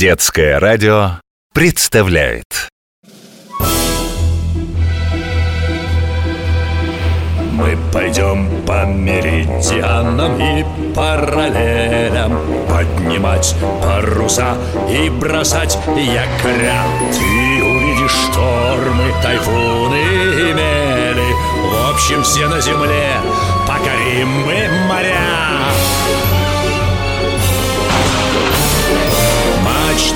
Детское радио представляет. Мы пойдем по меридианам и параллелям. Поднимать паруса и бросать якоря Ты увидишь штормы, тайфуны и мели. В общем, все на земле покорим мы моря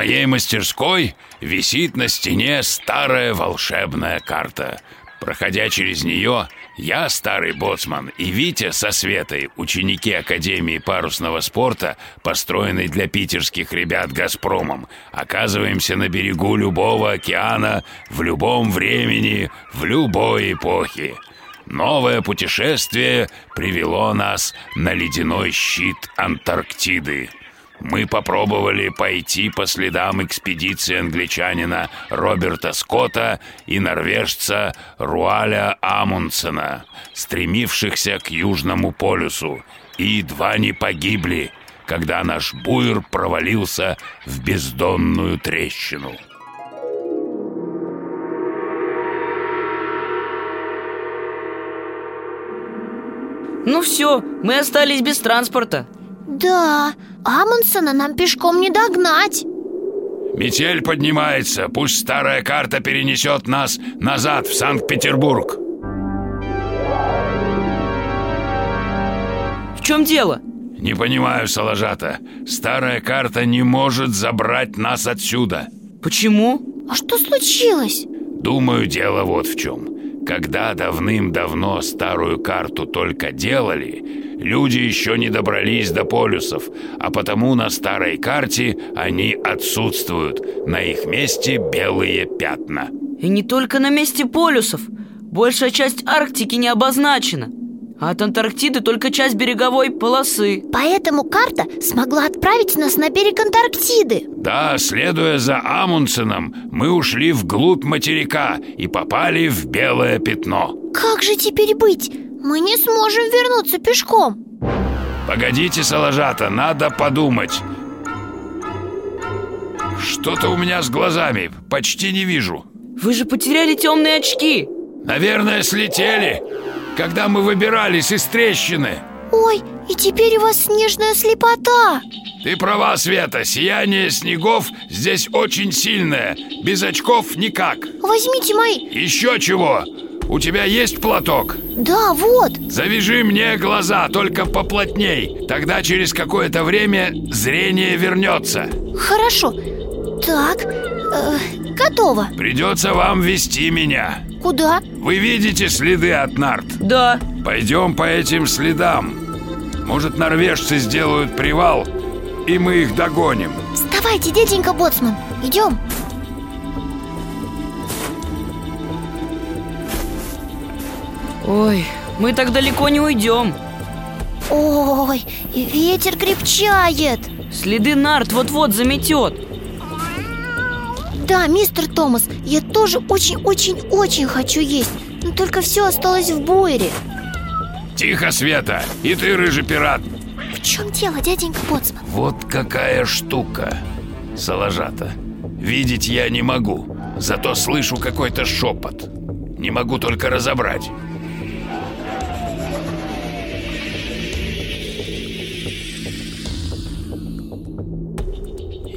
моей мастерской висит на стене старая волшебная карта. Проходя через нее, я, старый боцман, и Витя со Светой, ученики Академии парусного спорта, построенной для питерских ребят «Газпромом», оказываемся на берегу любого океана, в любом времени, в любой эпохе. Новое путешествие привело нас на ледяной щит Антарктиды. Мы попробовали пойти по следам экспедиции англичанина Роберта Скотта и норвежца Руаля Амундсена, стремившихся к Южному полюсу, и едва не погибли, когда наш буер провалился в бездонную трещину. Ну все, мы остались без транспорта Да, Амундсена нам пешком не догнать Метель поднимается, пусть старая карта перенесет нас назад в Санкт-Петербург. В чем дело? Не понимаю, Салажата. Старая карта не может забрать нас отсюда. Почему? А что случилось? Думаю, дело вот в чем. Когда давным-давно старую карту только делали, люди еще не добрались до полюсов, а потому на старой карте они отсутствуют. На их месте белые пятна. И не только на месте полюсов Большая часть Арктики не обозначена А от Антарктиды только часть береговой полосы Поэтому карта смогла отправить нас на берег Антарктиды Да, следуя за Амундсеном, мы ушли вглубь материка и попали в белое пятно. Как же теперь быть? Мы не сможем вернуться пешком Погодите, Салажата, надо подумать. Что-то у меня с глазами, почти не вижу. Вы же потеряли темные очки Наверное, слетели, когда мы выбирались из трещины. Ой, и теперь у вас снежная слепота Ты права, Света, сияние снегов здесь очень сильное. Без очков никак. Возьмите мои Еще чего? У тебя есть платок? Да, вот Завяжи мне глаза, только поплотней. Тогда через какое-то время зрение вернется. Хорошо Так, э, готово Придется вам вести меня. Куда? Вы видите следы от нарт? Да, Пойдем по этим следам. Может, норвежцы сделают привал, и мы их догоним. Вставайте, дяденька Боцман Идем ой, мы так далеко не уйдем Ой, ветер крепчает Следы нарт вот-вот заметет Да, мистер Томас, я тоже очень-очень-очень хочу есть Но только все осталось в буере Тихо, Света, и ты, рыжий пират. В чем дело, дяденька Боцман? Вот какая штука, Салажата. Видеть я не могу, зато слышу какой-то шепот. Не могу только разобрать.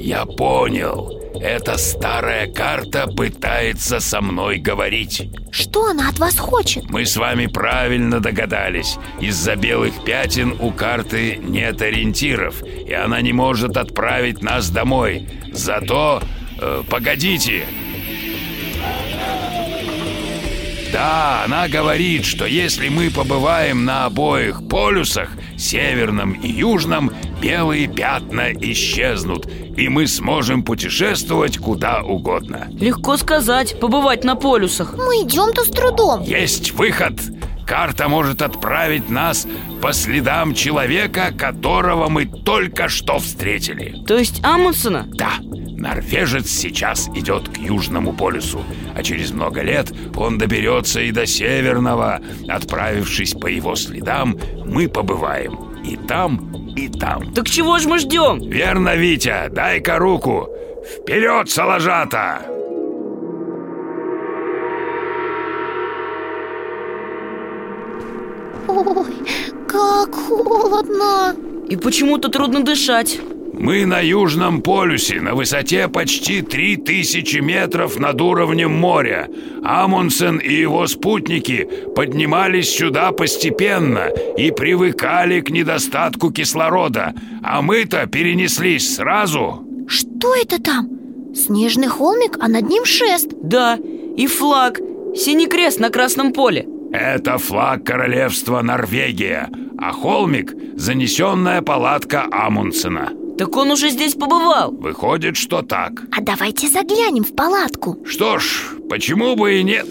Я понял. Эта старая карта пытается со мной говорить. Что она от вас хочет? Мы с вами правильно догадались. Из-за белых пятен у карты нет ориентиров, и она не может отправить нас домой. Зато... э, погодите. Да, она говорит, что если мы побываем на обоих полюсах, северном и южном, белые пятна исчезнут, и мы сможем путешествовать куда угодно. Легко сказать, побывать на полюсах Мы идем-то с трудом Есть выход! Карта может отправить нас по следам человека, которого мы только что встретили. То есть Амундсена? Да, норвежец сейчас идет к Южному полюсу, а через много лет он доберется и до Северного. Отправившись по его следам, мы побываем и там, и там. Так чего ж мы ждем? Верно, Витя, дай-ка руку. Вперед, Салажата! Ой, как холодно И почему-то трудно дышать Мы на Южном полюсе, на высоте почти 3000 метров над уровнем моря. Амундсен и его спутники поднимались сюда постепенно и привыкали к недостатку кислорода, а мы-то перенеслись сразу. Что это там? Снежный холмик, а над ним шест Да, и флаг Синий крест на красном поле Это флаг королевства Норвегия, а холмик – занесенная палатка Амундсена. Так он уже здесь побывал. Выходит, что так. А давайте заглянем в палатку. Что ж, почему бы и нет?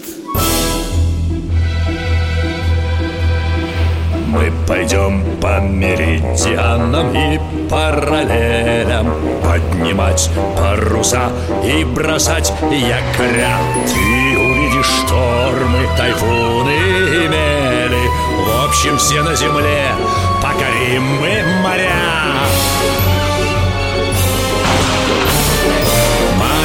Мы пойдем по меридианам и параллелям. Поднимать паруса и бросать якоря. Ты увидишь штормы, тайфуны и мели. В общем, все на земле покорим мы моря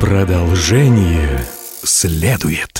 Продолжение следует.